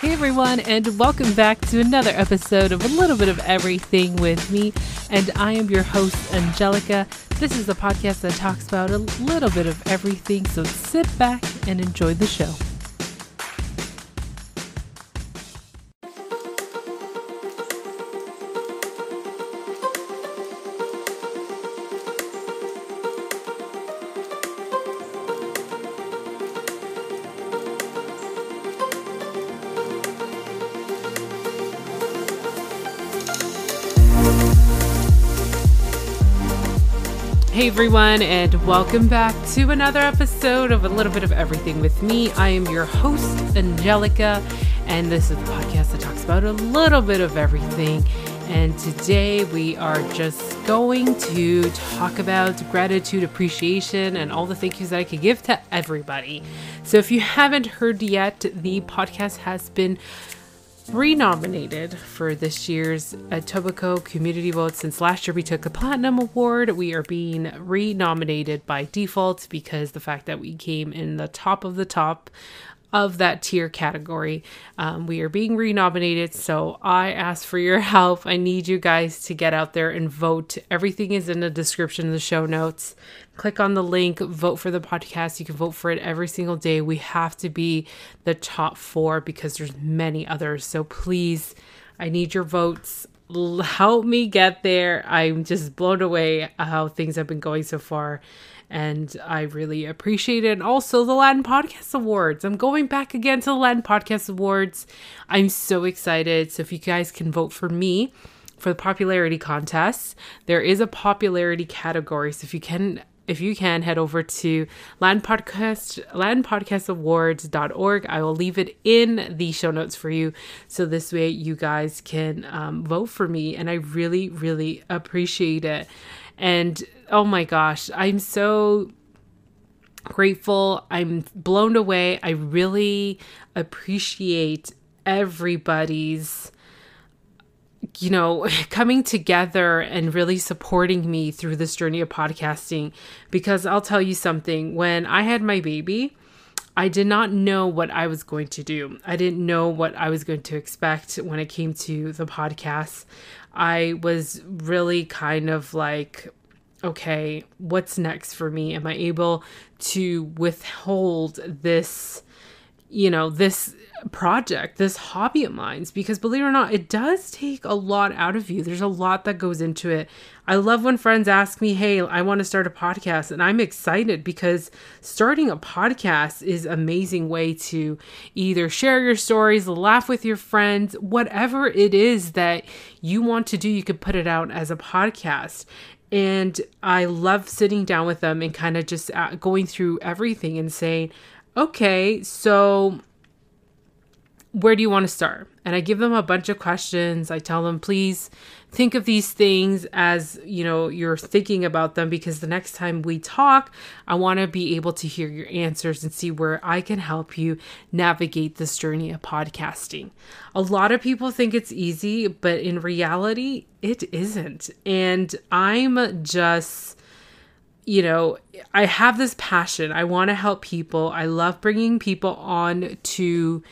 Hey everyone, and welcome back to another episode of A Little Bit of Everything with me. And I am your host, Angelica. This is the podcast that talks about a little bit of everything, so sit back and enjoy the show. Hey everyone, and welcome back to another episode of A Little Bit of Everything with me. I am your host, Angelica, and this is the podcast that talks about a little bit of everything. And today we are just going to talk about gratitude, appreciation, and all the thank yous that I could give to everybody. So if you haven't heard yet, the podcast has been renominated for this year's Etobicoke Community Vote. Since last year we took the Platinum Award, we are being renominated by default because the fact that we came in the top of the top of that tier category. Um, we are being renominated, so I ask for your help. I need you guys to get out there and vote. Everything is in the description of the show notes. Click on the link, vote for the podcast. You can vote for it every single day. We have to be the top four because there's many others. So please, I need your votes help me get there. I'm just blown away how things have been going so far and I really appreciate it. And also the Latin Podcast Awards. I'm going back again to the Latin Podcast Awards. I'm so excited. So if you guys can vote for me for the popularity contest, there is a popularity category. So if you can if you can head over to Latin Podcast LatinPodcastAwards.org. I will leave it in the show notes for you, so this way you guys can um, vote for me, and I really, really appreciate it. And oh my gosh, I'm so grateful. I'm blown away. I really appreciate everybody's you know, coming together and really supporting me through this journey of podcasting. Because I'll tell you something, when I had my baby, I did not know what I was going to do. I didn't know what I was going to expect when it came to the podcast. I was really kind of like, okay, what's next for me? Am I able to withhold this, you know, this project, this hobby of mine? Because believe it or not, it does take a lot out of you. There's a lot that goes into it. I love when friends ask me, hey, I want to start a podcast. And I'm excited because starting a podcast is amazing way to either share your stories, laugh with your friends, whatever it is that you want to do, you could put it out as a podcast. And I love sitting down with them and kind of just uh, going through everything and saying, okay, so where do you want to start? And I give them a bunch of questions. I tell them, please think of these things as, you know, you're thinking about them because the next time we talk, I want to be able to hear your answers and see where I can help you navigate this journey of podcasting. A lot of people think it's easy, but in reality, it isn't. And I'm just you know, I have this passion. I want to help people. I love bringing people on to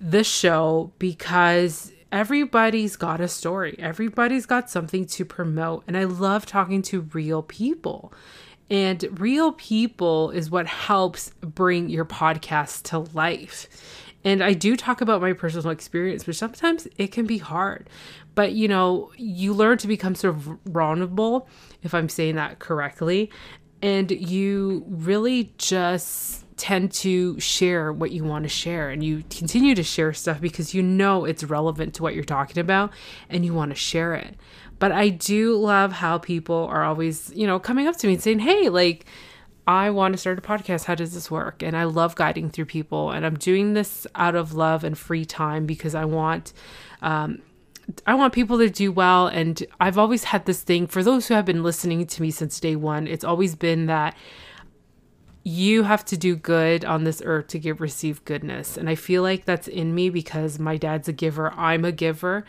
the show because everybody's got a story, everybody's got something to promote. And I love talking to real people. And real people is what helps bring your podcast to life. And I do talk about my personal experience, but sometimes it can be hard. But you know, you learn to become sort of vulnerable, if I'm saying that correctly. And you really just tend to share what you want to share and you continue to share stuff because you know it's relevant to what you're talking about and you want to share it. But I do love how people are always, you know, coming up to me and saying, "Hey, like I want to start a podcast. How does this work?" And I love guiding through people and I'm doing this out of love and free time because I want um I want people to do well. And I've always had this thing for those who have been listening to me since day one, it's always been that you have to do good on this earth to give receive goodness and i feel like that's in me because my dad's a giver i'm a giver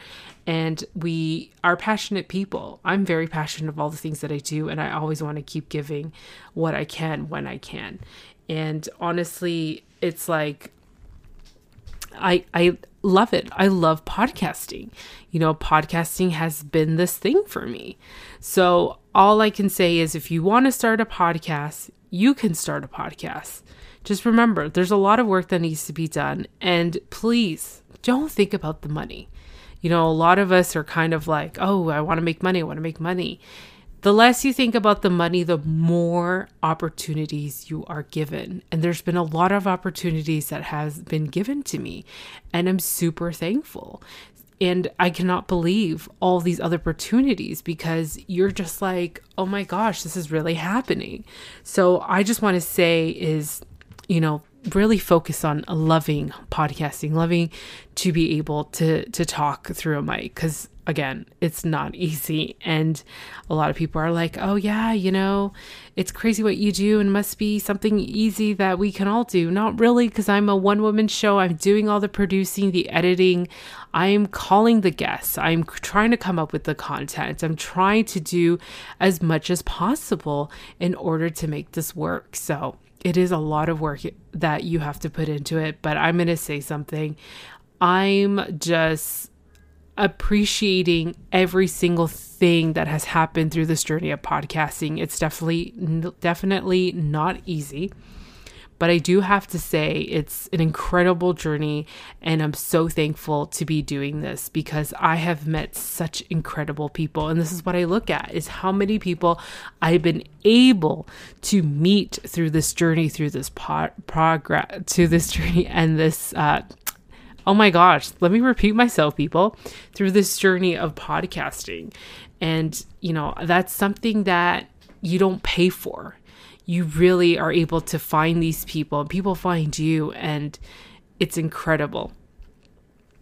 and we are passionate people i'm very passionate of all the things that i do and i always want to keep giving what i can when i can and honestly it's like I I love it. I love podcasting. You know, podcasting has been this thing for me. So, all I can say is if you want to start a podcast, you can start a podcast. Just remember, there's a lot of work that needs to be done. And please don't think about the money. You know, a lot of us are kind of like, oh, I want to make money. I want to make money. The less you think about the money, the more opportunities you are given. And there's been a lot of opportunities that has been given to me, and I'm super thankful. And I cannot believe all these other opportunities because you're just like, oh my gosh, this is really happening. So I just want to say is, you know, really focus on loving podcasting, loving to be able to to talk through a mic cuz again, it's not easy and a lot of people are like, "Oh yeah, you know, it's crazy what you do and must be something easy that we can all do." Not really cuz I'm a one-woman show. I'm doing all the producing, the editing. I'm calling the guests. I'm trying to come up with the content. I'm trying to do as much as possible in order to make this work. So, it is a lot of work that you have to put into it, but I'm going to say something. I'm just appreciating every single thing that has happened through this journey of podcasting. It's definitely definitely not easy. But I do have to say, it's an incredible journey, and I'm so thankful to be doing this because I have met such incredible people. And this is what I look at is how many people I've been able to meet through this journey, through this pod, progress, to this journey, and this. Uh, oh my gosh, let me repeat myself, people, through this journey of podcasting. And, you know, that's something that you don't pay for you really are able to find these people and people find you and it's incredible.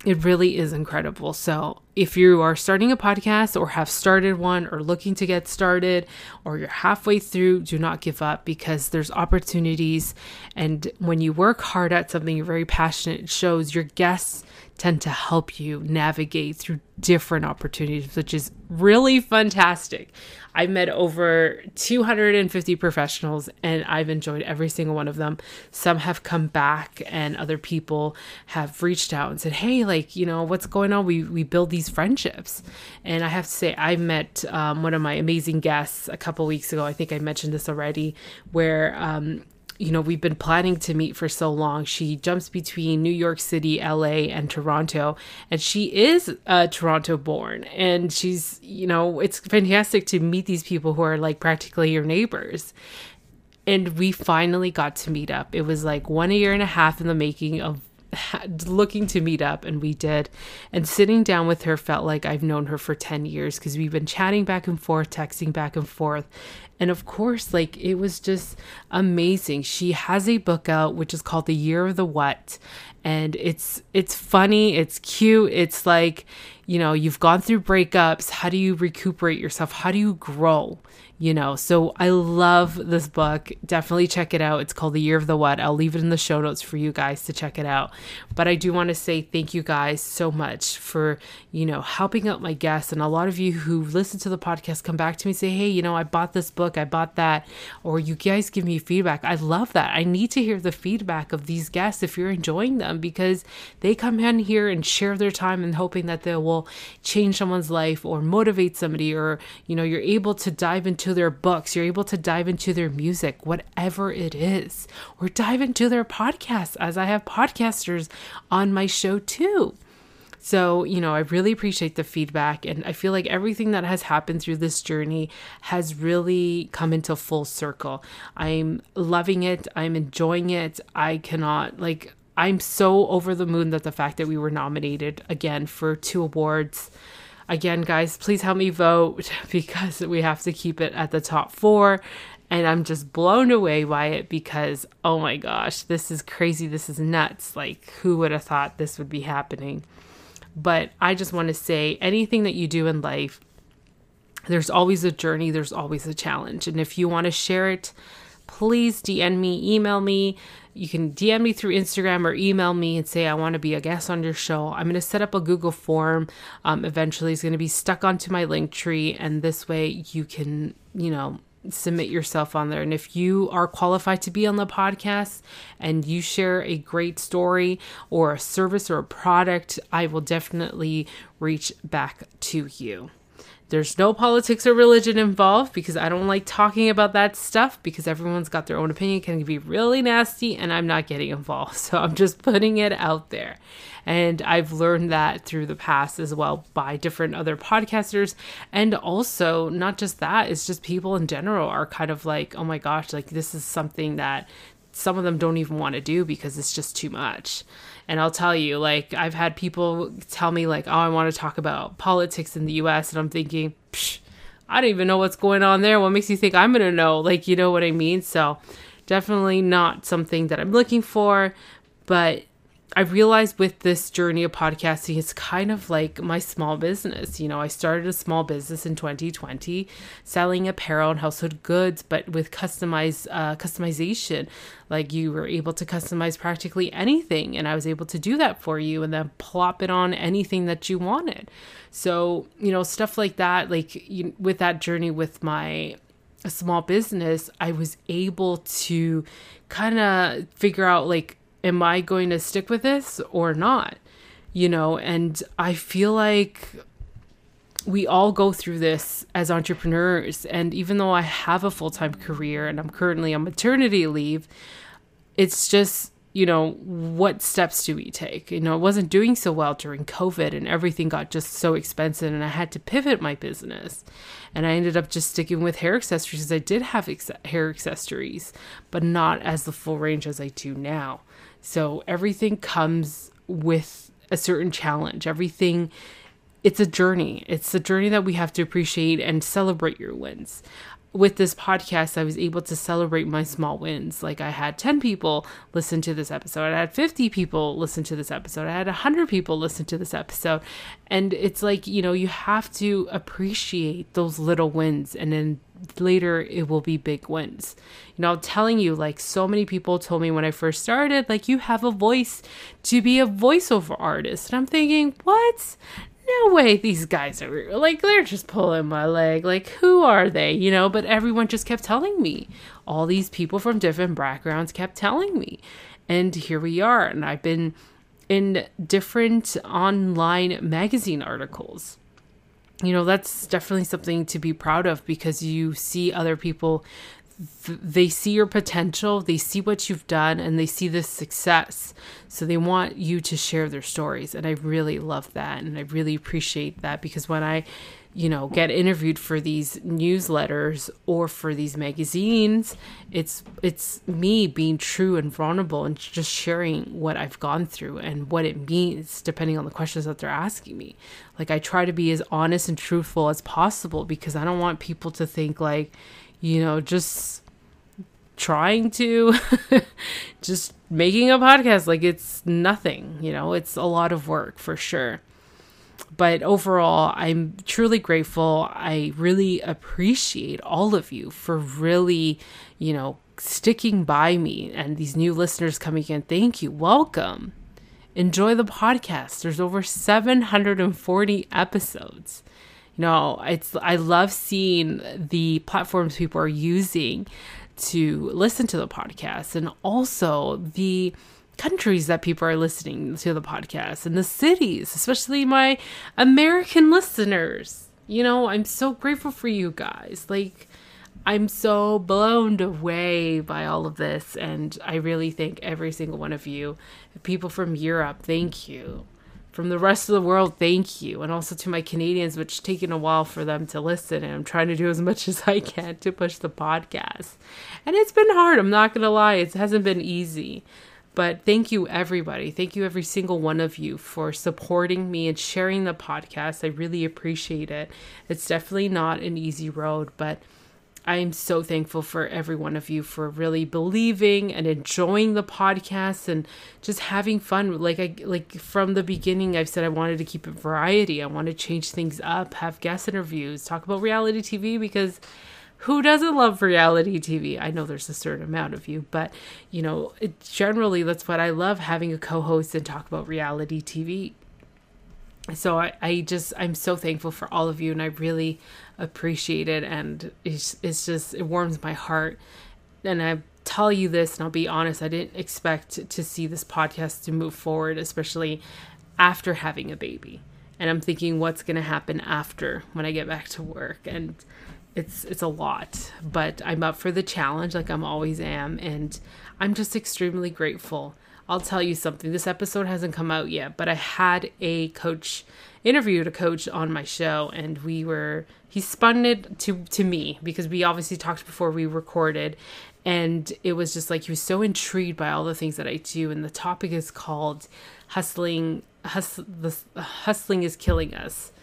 It really is incredible. So, if you are starting a podcast or have started one or looking to get started or you're halfway through, do not give up because there's opportunities. And when you work hard at something you're very passionate, it shows your guests tend to help you navigate through different opportunities, which is really fantastic. I've met over 250 professionals and I've enjoyed every single one of them. Some have come back and other people have reached out and said, Hey, like, you know, what's going on? We, we build these friendships. And I have to say, I met um, one of my amazing guests a couple weeks ago. I think I mentioned this already, where um, you know, we've been planning to meet for so long. She jumps between New York City, LA, and Toronto, and she is uh, Toronto born. And she's, you know, it's fantastic to meet these people who are like practically your neighbors. And we finally got to meet up. It was like one year and a half in the making of looking to meet up and we did and sitting down with her felt like I've known her for 10 years because we've been chatting back and forth texting back and forth and of course, like it was just amazing. She has a book out which is called The Year of the What. And it's it's funny, it's cute, it's like, you know, you've gone through breakups. How do you recuperate yourself? How do you grow? You know so i love this book. Definitely check it out. It's called the year of the what. I'll leave it in the show notes for you guys to check it out. But i do want to say thank you guys so much for you know helping out my guests. And a lot of you who listen to the podcast come back to me and say hey you know i bought this book i bought that. Or you guys give me feedback. I love that. I need to hear the feedback of these guests if you're enjoying them because they come in here and share their time and hoping that they will change someone's life or motivate somebody or you know you're able to dive into into their books, you're able to dive into their music, whatever it is, or dive into their podcasts, as I have podcasters on my show too. So, you know, I really appreciate the feedback, and I feel like everything that has happened through this journey has really come into full circle. I'm loving it, I'm enjoying it. I cannot, like, I'm so over the moon that the fact that we were nominated again for two awards Again, guys, please help me vote because we have to keep it at the top four. And I'm just blown away by it because, oh my gosh, this is crazy. This is nuts. Like, who would have thought this would be happening? But I just want to say anything that you do in life, there's always a journey, there's always a challenge. And if you want to share it, please DM me, email me. You can DM me through Instagram or email me and say, I want to be a guest on your show. I'm going to set up a Google form. Um, eventually, it's going to be stuck onto my link tree. And this way, you can, you know, submit yourself on there. And if you are qualified to be on the podcast and you share a great story or a service or a product, I will definitely reach back to you. There's no politics or religion involved because I don't like talking about that stuff because everyone's got their own opinion, can be really nasty, and I'm not getting involved. So I'm just putting it out there. And I've learned that through the past as well by different other podcasters. And also, not just that, it's just people in general are kind of like, oh my gosh, like this is something that some of them don't even want to do because it's just too much. And I'll tell you, like, I've had people tell me, like, oh, I want to talk about politics in the US. And I'm thinking, I don't even know what's going on there. What makes you think I'm going to know? Like, you know what I mean? So, definitely not something that I'm looking for. But I realized with this journey of podcasting, it's kind of like my small business. You know, I started a small business in 2020 selling apparel and household goods, but with customized uh, customization. Like you were able to customize practically anything, and I was able to do that for you and then plop it on anything that you wanted. So, you know, stuff like that, like you, with that journey with my small business, I was able to kind of figure out like am I going to stick with this or not? You know, and I feel like we all go through this as entrepreneurs. And even though I have a full time career and I'm currently on maternity leave, it's just, you know, what steps do we take? You know, I wasn't doing so well during COVID and everything got just so expensive and I had to pivot my business. And I ended up just sticking with hair accessories. I did have ex- hair accessories, but not as the full range as I do now. So everything comes with a certain challenge. Everything it's a journey. It's a journey that we have to appreciate and celebrate your wins with this podcast, I was able to celebrate my small wins. Like I had 10 people listen to this episode. I had 50 people listen to this episode. I had 100 people listen to this episode. And it's like, you know, you have to appreciate those little wins and then later it will be big wins. You know, I'm telling you, like so many people told me when I first started, like you have a voice to be a voiceover artist. And I'm thinking, what? no way these guys are like they're just pulling my leg. Like who are they? You know but everyone just kept telling me. All these people from different backgrounds kept telling me. And here we are. And i've been in different online magazine articles you know that's definitely something to be proud of because you see other people they see your potential, they see what you've done, and they see this success. So they want you to share their stories. And I really love that. And I really appreciate that because when I, you know, get interviewed for these newsletters or for these magazines, it's it's me being true and vulnerable and just sharing what I've gone through and what it means depending on the questions that they're asking me. Like I try to be as honest and truthful as possible because I don't want people to think like you know, just trying to just making a podcast like it's nothing, you know, it's a lot of work for sure. But overall, I'm truly grateful. I really appreciate all of you for really, you know, sticking by me and these new listeners coming in. Thank you. Welcome. Enjoy the podcast. There's over 740 episodes you know it's i love seeing the platforms people are using to listen to the podcast and also the countries that people are listening to the podcast and the cities especially my american listeners you know i'm so grateful for you guys like i'm so blown away by all of this and i really thank every single one of you people from europe thank you from the rest of the world, thank you. And also to my Canadians, which taken a while for them to listen. And I'm trying to do as much as I can to push the podcast. And it's been hard, I'm not going to lie. It hasn't been easy. But thank you, everybody. Thank you, every single one of you, for supporting me and sharing the podcast. I really appreciate it. It's definitely not an easy road, but I am so thankful for every one of you for really believing and enjoying the podcast and just having fun. Like I like from the beginning I've said I wanted to keep it variety. I want to change things up, have guest interviews, talk about reality TV because who doesn't love reality TV? I know there's a certain amount of you, but you know, it, generally that's what I love having a co-host and talk about reality TV so I, I just i'm so thankful for all of you and i really appreciate it and it's, it's just it warms my heart. And i tell you this and i'll be honest i didn't expect to see this podcast to move forward especially after having a baby. And i'm thinking what's going to happen after when i get back to work? And it's it's a lot but i'm up for the challenge like i'm always am and i'm just extremely grateful I'll tell you something. This episode hasn't come out yet, but I had a coach interviewed a coach on my show and we were he spun it to to me because we obviously talked before we recorded and it was just like he was so intrigued by all the things that I do and the topic is called hustling hus- the, hustling is killing us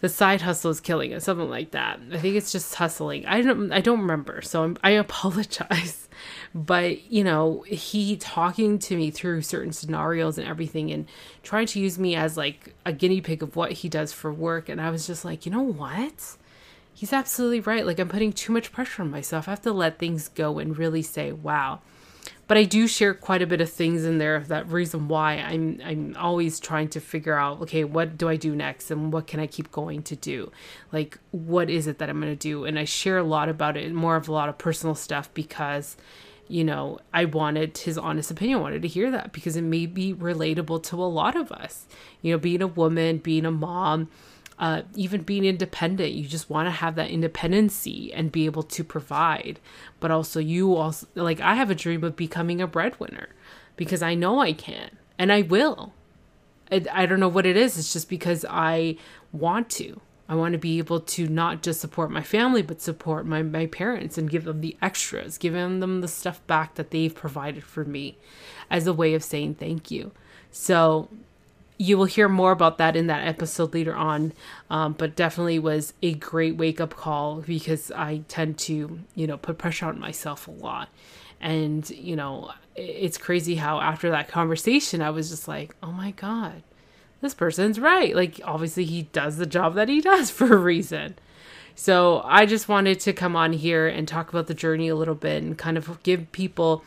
the side hustle is killing us something like that. I think it's just hustling. I don't i don't remember so I'm, i apologize. But you know he talking to me through certain scenarios and everything and trying to use me as like a guinea pig of what he does for work and i was just like you know what? He's absolutely right. Like i'm putting too much pressure on myself. I have to let things go and really say wow but I do share quite a bit of things in there. That reason why I'm I'm always trying to figure out, okay, what do I do next, and what can I keep going to do? Like, what is it that I'm going to do? And I share a lot about it, more of a lot of personal stuff because, you know, I wanted his honest opinion. I wanted to hear that because it may be relatable to a lot of us. You know, being a woman, being a mom uh, even being independent you just want to have that independency and be able to provide. But also you also like i have a dream of becoming a breadwinner because i know i can and i will. I, I don't know what it is it's just because i want to. I want to be able to not just support my family but support my, my parents and give them the extras giving them the stuff back that they've provided for me as a way of saying thank you. So you will hear more about that in that episode later on. Um, but definitely was a great wake up call because I tend to, you know, put pressure on myself a lot. And, you know, it's crazy how after that conversation, I was just like, oh my God, this person's right. Like, obviously, he does the job that he does for a reason. So I just wanted to come on here and talk about the journey a little bit and kind of give people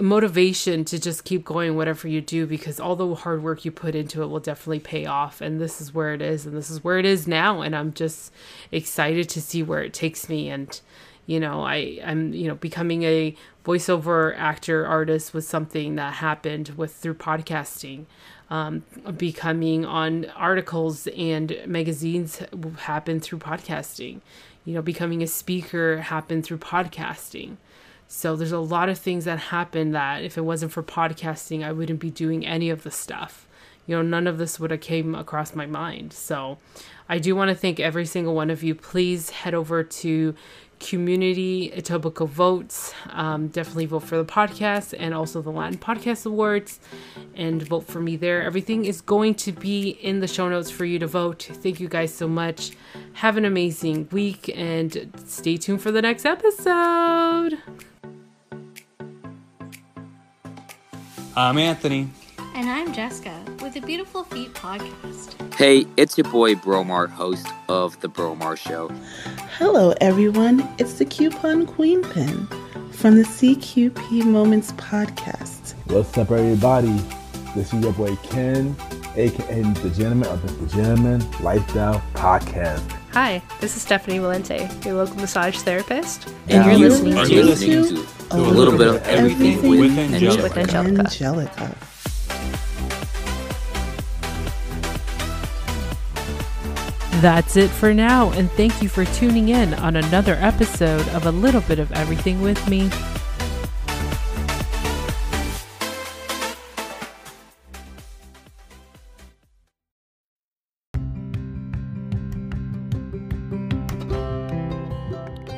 motivation to just keep going whatever you do because all the hard work you put into it will definitely pay off. And this is where it is and this is where it is now. And I'm just excited to see where it takes me. And you know I I'm you know becoming a voiceover actor artist was something that happened with through podcasting um, becoming on articles and magazines happened through podcasting. You know becoming a speaker happened through podcasting so there's a lot of things that happen that if it wasn't for podcasting, I wouldn't be doing any of the stuff. You know, none of this would have came across my mind. So I do want to thank every single one of you. Please head over to community Etobicoke votes. Um, definitely vote for the podcast and also the Latin Podcast Awards and vote for me there. Everything is going to be in the show notes for you to vote. Thank you guys so much. Have an amazing week and stay tuned for the next episode. I'm Anthony. And I'm Jessica with the Beautiful Feet podcast. Hey, it's your boy Bromar, host of The Bromar Show. Hello, everyone. It's the Coupon Queen Pin from the CQP Moments podcast. What's up, everybody? This is your boy Ken, aka the Gentleman of the Gentleman Lifestyle Podcast. Hi, this is Stephanie Valente, your local massage therapist, and, you're you're listening, listening to, listening to, a little bit of everything, everything with, Angelica. with Angelica. Angelica. That's it for now, and thank you for tuning in on another episode of A Little Bit of Everything with me.